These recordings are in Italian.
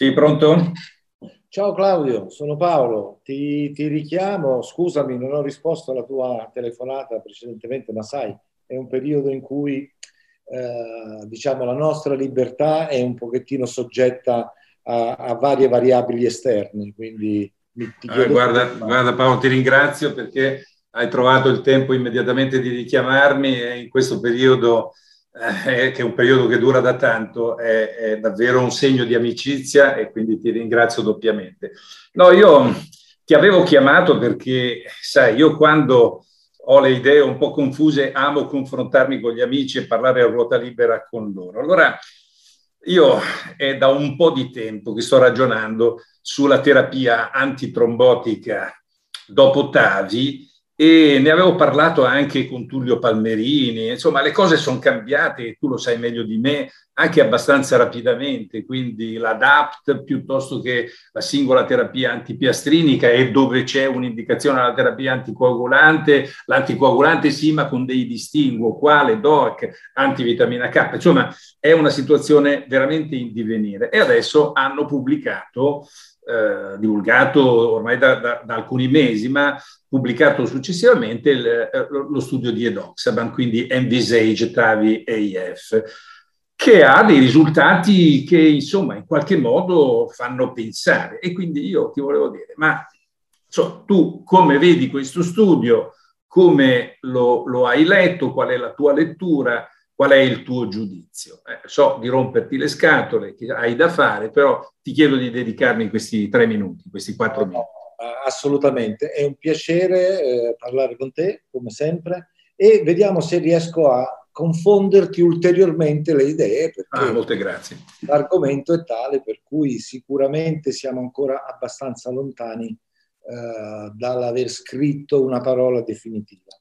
Sì, pronto? Ciao Claudio, sono Paolo, ti, ti, richiamo, scusami, non ho risposto alla tua telefonata precedentemente, ma sai, è un periodo in cui eh, diciamo, la nostra libertà è un pochettino soggetta a, a varie variabili esterne, quindi mi, ti eh, guarda, guarda Paolo, ti ringrazio perché hai trovato il tempo immediatamente di richiamarmi e in questo periodo eh, che è un periodo che dura da tanto, è, è, davvero un segno di amicizia e quindi ti ringrazio doppiamente. No, io ti avevo chiamato perché, sai, io quando ho le idee un po' confuse amo confrontarmi con gli amici e parlare a ruota libera con loro. Allora, io è da un po' di tempo che sto ragionando sulla terapia antitrombotica dopo TAVI e ne avevo parlato anche con Tullio Palmerini, insomma le cose sono cambiate, tu lo sai meglio di me, anche abbastanza rapidamente, quindi l'ADAPT piuttosto che la singola terapia antipiastrinica e dove c'è un'indicazione alla terapia anticoagulante, l'anticoagulante sì ma con dei distinguo, quale DOC, antivitamina K, insomma è una situazione veramente in divenire. E adesso hanno pubblicato eh, divulgato ormai da, da, da, alcuni mesi, ma pubblicato successivamente il, eh, lo studio di Edoxaban, quindi Envisage Tavi EIF, che ha dei risultati che insomma in qualche modo fanno pensare. E quindi io ti volevo dire, ma so, tu come vedi questo studio, come lo, lo hai letto, qual è la tua lettura? Qual è il tuo giudizio? Eh, so di romperti le scatole, che hai da fare, però ti chiedo di dedicarmi questi tre minuti, questi quattro minuti. assolutamente, è un piacere eh, parlare con te, come sempre, e vediamo se riesco a confonderti ulteriormente le idee, perché ah, molte grazie. l'argomento è tale per cui sicuramente siamo ancora abbastanza lontani eh, dall'aver scritto una parola definitiva.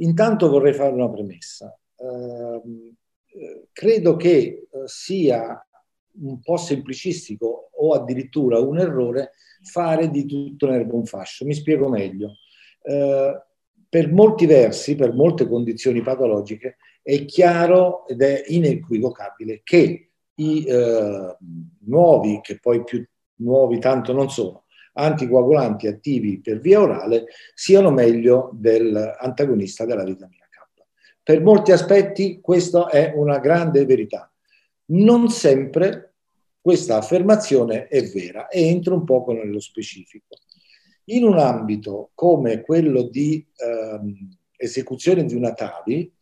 Intanto vorrei fare una premessa. Ehm, credo che eh, sia un po' semplicistico o addirittura un errore fare di tutto l'erba un fascio. Mi spiego meglio. Eh, per molti versi, per molte condizioni patologiche, è chiaro ed è inequivocabile che i eh, nuovi, che poi più nuovi tanto non sono, anticoagulanti attivi per via orale, siano meglio dell'antagonista della vitamina per molti aspetti questa è una grande verità. Non sempre questa affermazione è vera e entro un poco nello specifico. In un ambito come quello di ehm, esecuzione di una TAVI,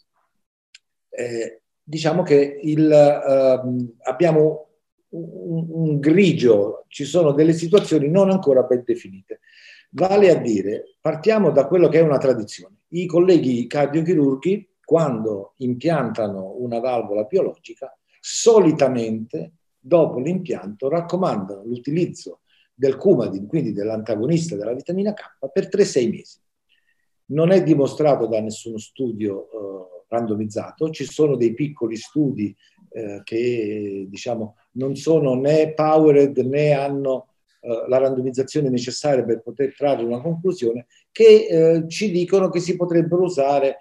eh, diciamo che il, ehm, abbiamo un, un grigio, ci sono delle situazioni non ancora ben definite. Vale a dire, partiamo da quello che è una tradizione. I colleghi cardiochirurghi quando impiantano una valvola biologica, solitamente dopo l'impianto raccomandano l'utilizzo del Coumadin, quindi dell'antagonista della vitamina K, per 3-6 mesi. Non è dimostrato da nessuno studio eh, randomizzato, ci sono dei piccoli studi eh, che diciamo, non sono né powered né hanno eh, la randomizzazione necessaria per poter trarre una conclusione, che eh, ci dicono che si potrebbero usare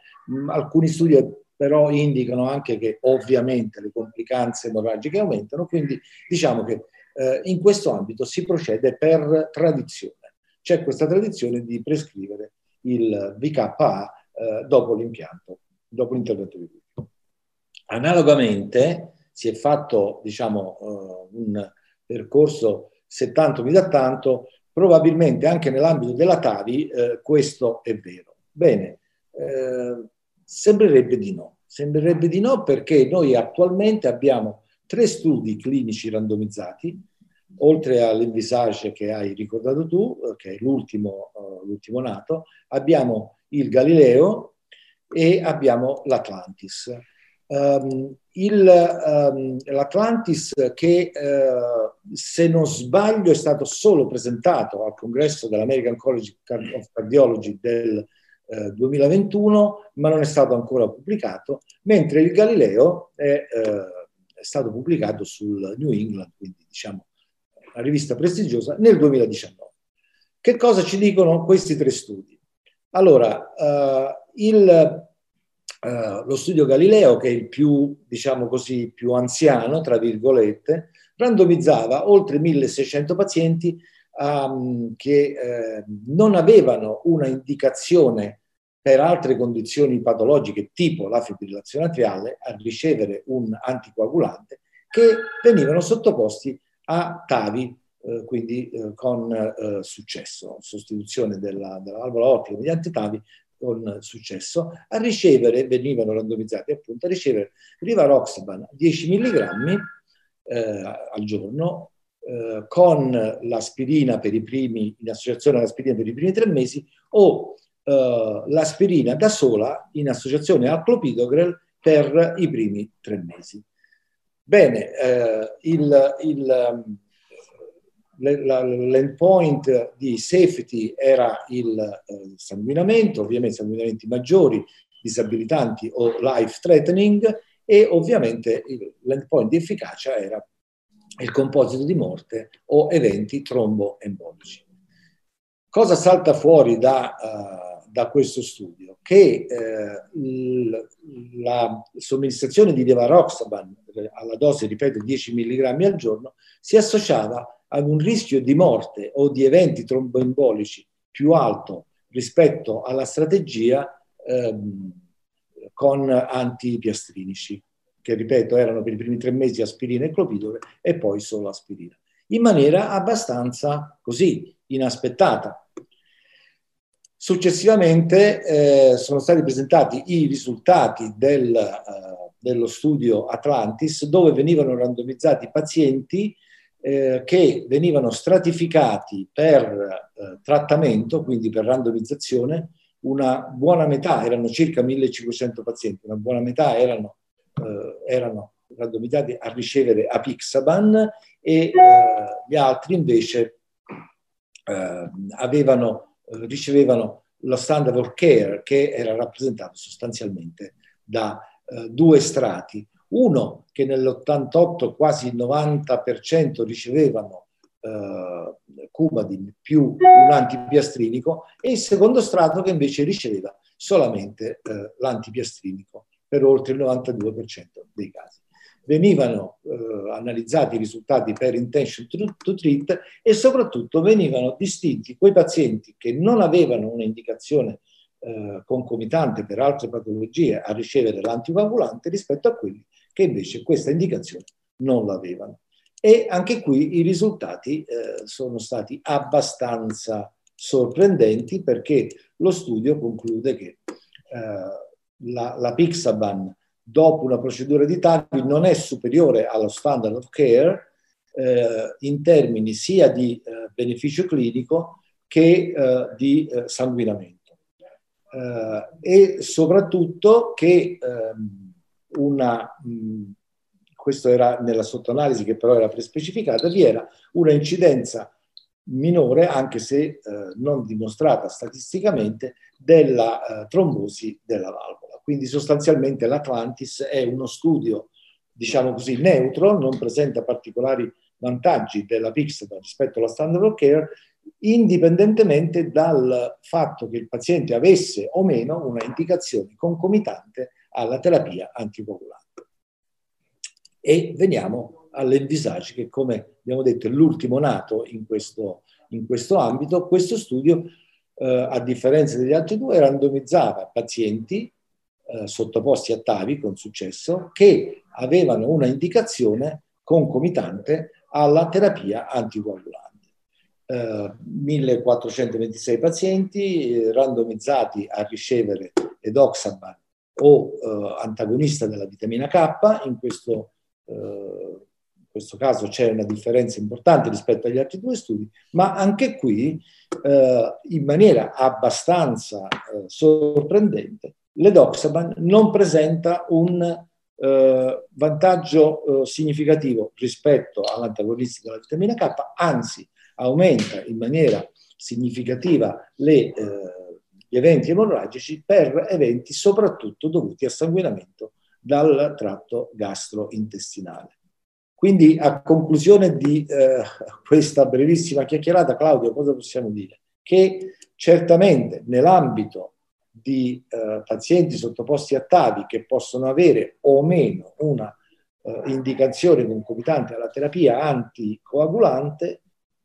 alcuni studi però indicano anche che ovviamente le complicanze emorragiche aumentano, quindi diciamo che eh, in questo ambito si procede per tradizione. C'è questa tradizione di prescrivere il VKA eh, dopo l'impianto, dopo l'intervento chirurgico. Analogamente si è fatto diciamo, eh, un percorso se tanto mi dà tanto, probabilmente anche nell'ambito della TAVI eh, questo è vero. Bene, eh, Sembrerebbe di no. Sembrerebbe di no perché noi attualmente abbiamo tre studi clinici randomizzati, oltre all'Envisage che hai ricordato tu, che è l'ultimo, uh, l'ultimo nato, abbiamo il Galileo e abbiamo l'Atlantis. Um, il, um, L'Atlantis che uh, se non sbaglio è stato solo presentato al congresso dell'American College of Cardiology del 2021, ma non è stato ancora pubblicato, mentre il Galileo è, eh, è stato pubblicato sul New England, quindi diciamo una rivista prestigiosa, nel 2019. Che cosa ci dicono questi tre studi? Allora, uh, il, uh, lo studio Galileo, che è il più, diciamo così, più anziano, tra virgolette, randomizzava oltre 1600 pazienti um, che eh, non avevano una indicazione per altre condizioni patologiche tipo la fibrillazione atriale a ricevere un anticoagulante che venivano sottoposti a TAVI, eh, quindi eh, con eh, successo, sostituzione della, della valvola ottica mediante TAVI con successo, a ricevere, venivano randomizzati appunto, a ricevere Rivaroxaban 10 mg eh, al giorno eh, con l'aspirina per i primi, in associazione all'aspirina per i primi tre mesi o eh, l'aspirina da sola in associazione al clopidogrel per i primi tre mesi. Bene, eh, il, il l'endpoint di safety era il eh, sanguinamento, ovviamente sanguinamenti maggiori, disabilitanti o life threatening e ovviamente l'endpoint di efficacia era il composito di morte o eventi tromboembolici. Cosa salta fuori da, uh, da questo studio? Che uh, la somministrazione di Devaroxaban alla dose, ripeto, 10 mg al giorno, si associava ad un rischio di morte o di eventi tromboembolici più alto rispetto alla strategia ehm, con antipiastrinici, che ripeto erano per i primi tre mesi aspirina e clopidogrel e poi solo aspirina, in maniera abbastanza così inaspettata. Successivamente eh, sono stati presentati i risultati del, eh, dello studio Atlantis, dove venivano randomizzati pazienti eh, che venivano stratificati per eh, trattamento, quindi per randomizzazione, una buona metà, erano circa 1500 pazienti, una buona metà erano, erano randomizzati a ricevere Apixaban e eh, gli altri invece eh, avevano, ricevevano lo standard of care che era rappresentato sostanzialmente da due strati, uno che nell'88 quasi il 90% ricevevano eh, Coumadin più un antipiastrinico e il secondo strato che invece riceveva solamente eh, l'antipiastrinico per oltre il 92% dei casi. Venivano eh, analizzati i risultati per intention to treat e soprattutto venivano distinti quei pazienti che non avevano un'indicazione eh, concomitante per altre patologie a ricevere l'anticoagulante rispetto a quelli che invece questa indicazione non l'avevano. E anche qui i risultati eh, sono stati abbastanza sorprendenti perché lo studio conclude che eh, la, la Pixaban dopo una procedura di TAVI non è superiore allo standard of care eh, in termini sia di eh, beneficio clinico che eh, di eh, sanguinamento. e soprattutto che ehm, una, mh, questo era nella sottoanalisi che però era prespecificata, vi era una incidenza minore, anche se eh, non dimostrata statisticamente, della eh, trombosi della valvola. Quindi sostanzialmente l'Atlantis è uno studio, diciamo così, neutro, non presenta particolari vantaggi della Pixel rispetto alla standard of care, indipendentemente dal fatto che il paziente avesse o meno una indicazione concomitante alla terapia anticoagulante. E veniamo all'envisage che, come abbiamo detto, è l'ultimo nato in questo, in questo ambito. Questo studio, eh, a differenza degli altri due, randomizzava pazienti eh, sottoposti a TAVI con successo che avevano una indicazione concomitante alla terapia anticoagulante. Eh, 1426 pazienti eh, randomizzati a ricevere edoxaban o eh, antagonista della vitamina K, in questo, eh, questo caso c'è una differenza importante rispetto agli altri due studi, ma anche qui eh, in maniera abbastanza eh, sorprendente l'edoxaban non presenta un eh, vantaggio eh, significativo rispetto all'antagonista della vitamina K, anzi aumenta in maniera significativa le gli eventi emorragici per eventi soprattutto dovuti a sanguinamento dal tratto gastrointestinale. Quindi a conclusione di eh, questa brevissima chiacchierata, Claudio, cosa possiamo dire? Che certamente nell'ambito di eh, pazienti sottoposti a TAVI che possono avere o meno una eh, indicazione concomitante alla terapia anticoagulante,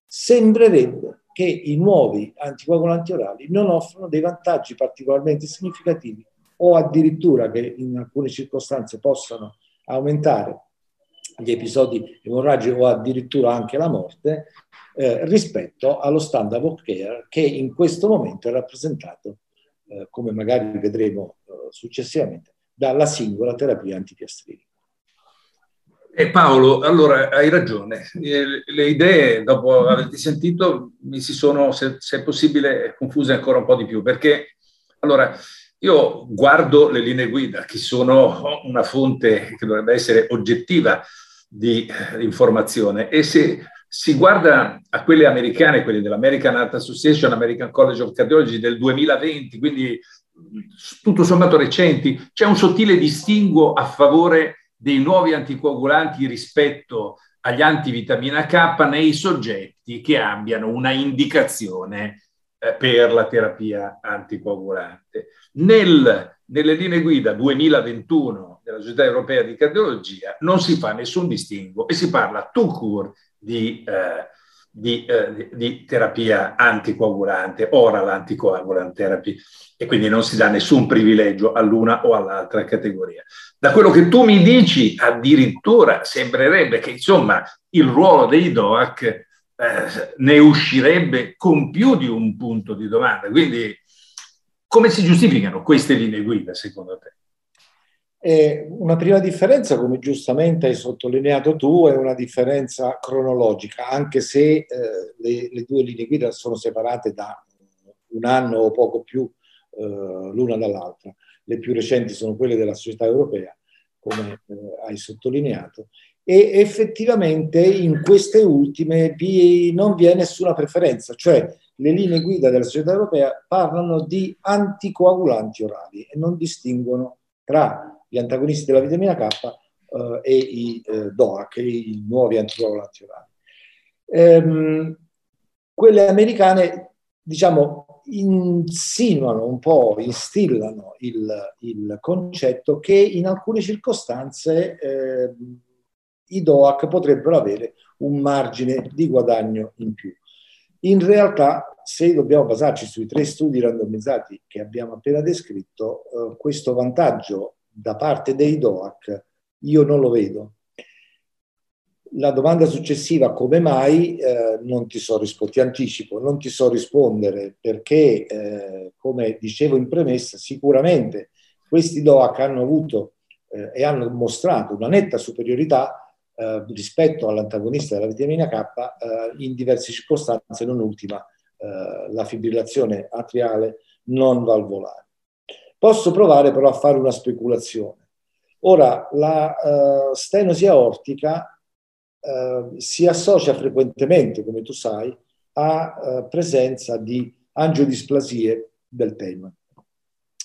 sembrerebbe che i nuovi anticoagulanti orali non offrono dei vantaggi particolarmente significativi o addirittura che in alcune circostanze possano aumentare gli episodi emorragici o addirittura anche la morte eh, rispetto allo standard of care che in questo momento è rappresentato, eh, come magari vedremo eh, successivamente, dalla singola terapia antipiastrina. Eh, Paolo, allora hai ragione. Eh, le idee, dopo averti sentito, mi si sono, se, se, possibile, confuse ancora un po' di più, perché allora io guardo le linee guida, che sono una fonte che dovrebbe essere oggettiva di eh, informazione, e se si guarda a quelle americane, quelle dell'American Heart Association, American College of Cardiology del 2020, quindi tutto sommato recenti, c'è un sottile distinguo a favore dei nuovi anticoagulanti rispetto agli antivitamina K nei soggetti che abbiano una indicazione eh, per la terapia anticoagulante. Nel, nelle linee guida 2021 della Società Europea di Cardiologia non si fa nessun distinguo e si parla tout court di eh, di, eh, di, terapia anticoagulante, oral anticoagulant therapy, e quindi non si dà nessun privilegio all'una o all'altra categoria. Da quello che tu mi dici, addirittura sembrerebbe che insomma il ruolo dei DOAC eh, ne uscirebbe con più di un punto di domanda. Quindi come si giustificano queste linee guida secondo te? E una prima differenza, come giustamente hai sottolineato tu, è una differenza cronologica, anche se eh, le, le, due linee guida sono separate da un anno o poco più eh, l'una dall'altra. Le più recenti sono quelle della società europea, come eh, hai sottolineato, e effettivamente in queste ultime vi, non vi è nessuna preferenza, cioè le linee guida della società europea parlano di anticoagulanti orali e non distinguono tra gli antagonisti della vitamina K eh, e i eh, DOAC, i nuovi anticoagulanti orali. Ehm, quelle americane, diciamo, insinuano un po', instillano il, il concetto che in alcune circostanze eh, i DOAC potrebbero avere un margine di guadagno in più. In realtà, se dobbiamo basarci sui tre studi randomizzati che abbiamo appena descritto, eh, questo vantaggio da parte dei DOAC io non lo vedo. La domanda successiva, come mai, eh, non ti so rispondere, ti anticipo, non ti so rispondere perché, eh, come dicevo in premessa, sicuramente questi DOAC hanno avuto eh, e hanno mostrato una netta superiorità eh, rispetto all'antagonista della vitamina K eh, in diverse circostanze, non ultima eh, la fibrillazione atriale non valvolare. Posso provare però a fare una speculazione. Ora, la uh, stenosi aortica uh, si associa frequentemente, come tu sai, a presenza di angiodisplasie del tema.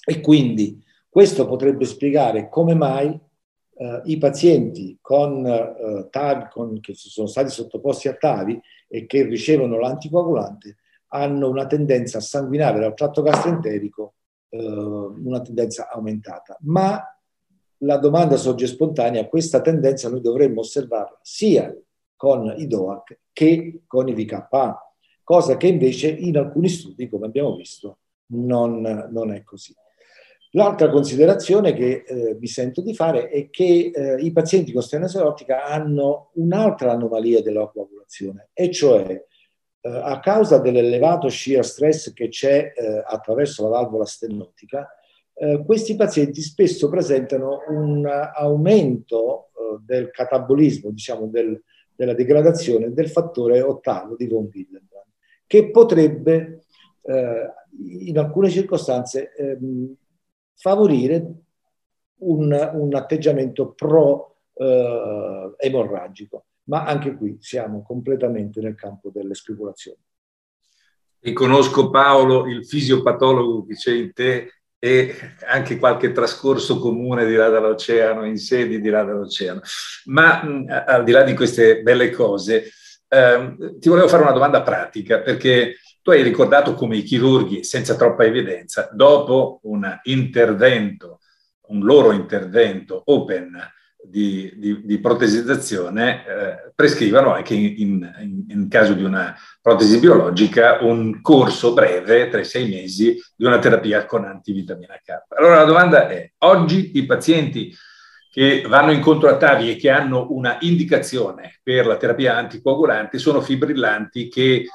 E quindi questo potrebbe spiegare come mai i pazienti con, TAVI, con, che sono stati sottoposti a TAVI e che ricevono l'anticoagulante hanno una tendenza a sanguinare dal tratto gastroenterico eh, una tendenza aumentata. Ma la domanda sorge spontanea, questa tendenza noi dovremmo osservarla sia con i DOAC che con i VKA, cosa che invece in alcuni studi, come abbiamo visto, non, non è così. L'altra considerazione che eh, mi sento di fare è che eh, i pazienti con stenosi aortica hanno un'altra anomalia della coagulazione, e cioè eh, a causa dell'elevato shear stress che c'è eh, attraverso la valvola stenotica, eh, questi pazienti spesso presentano un aumento eh, del catabolismo, diciamo del, della degradazione del fattore ottavo di von Willebrand, che potrebbe in alcune circostanze ehm, favorire un, un atteggiamento pro-emorragico ma anche qui siamo completamente nel campo delle speculazioni. Riconosco Paolo, il fisiopatologo che c'è in te e anche qualche trascorso comune di là dall'oceano, in sedi di là dall'oceano. Ma mh, al di là di queste belle cose, ehm, ti volevo fare una domanda pratica, perché tu hai ricordato come i chirurghi, senza troppa evidenza, dopo un intervento, un loro intervento open di, di, di protesizzazione eh, prescrivano anche in, in, in, caso di una protesi biologica un corso breve, 3-6 mesi, di una terapia con antivitamina K. Allora la domanda è, oggi i pazienti che vanno incontro a TAVI e che hanno una indicazione per la terapia anticoagulante sono fibrillanti che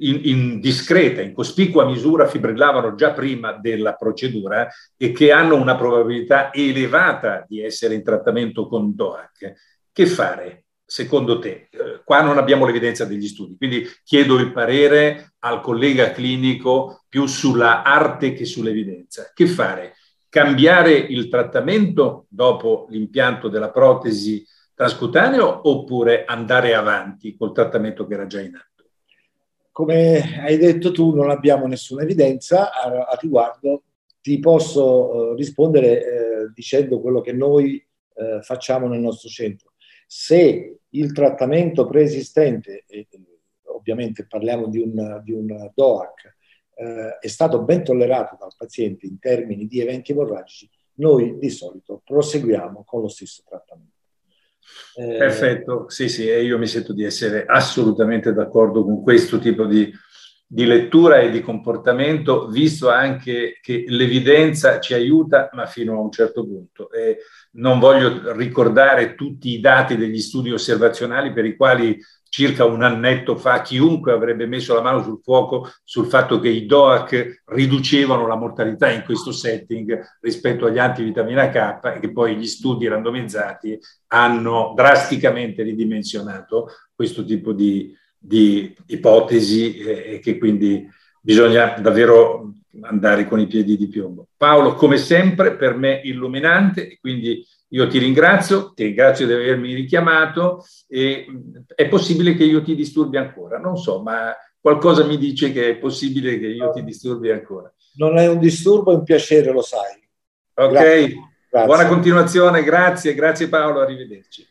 in, in, discreta, in cospicua misura fibrillavano già prima della procedura e che hanno una probabilità elevata di essere in trattamento con DOAC. Che fare, secondo te? Eh, qua non abbiamo l'evidenza degli studi, quindi chiedo il parere al collega clinico più sulla arte che sull'evidenza. Che fare? Cambiare il trattamento dopo l'impianto della protesi transcutaneo oppure andare avanti col trattamento che era già in atto? come hai detto tu, non abbiamo nessuna evidenza a, a riguardo. Ti posso uh, rispondere uh, dicendo quello che noi uh, facciamo nel nostro centro. Se il trattamento preesistente, e, ovviamente parliamo di un, di un DOAC, è stato ben tollerato dal paziente in termini di eventi emorragici, noi di solito proseguiamo con lo stesso trattamento. Eh, Perfetto, sì, sì, e io mi sento di essere assolutamente d'accordo con questo tipo di, di lettura e di comportamento, visto anche che l'evidenza ci aiuta, ma fino a un certo punto. E non voglio ricordare tutti i dati degli studi osservazionali per i quali circa un annetto fa chiunque avrebbe messo la mano sul fuoco sul fatto che i DOAC riducevano la mortalità in questo setting rispetto agli antivitamina K e che poi gli studi randomizzati hanno drasticamente ridimensionato questo tipo di, di ipotesi e che quindi bisogna davvero andare con i piedi di piombo. Paolo, come sempre, per me illuminante, e quindi io ti ringrazio, ti ringrazio di avermi richiamato e è possibile che io ti disturbi ancora, non so, ma qualcosa mi dice che è possibile che io ti disturbi ancora. Non è un disturbo, è un piacere, lo sai. Ok, grazie. buona continuazione, grazie, grazie Paolo, arrivederci.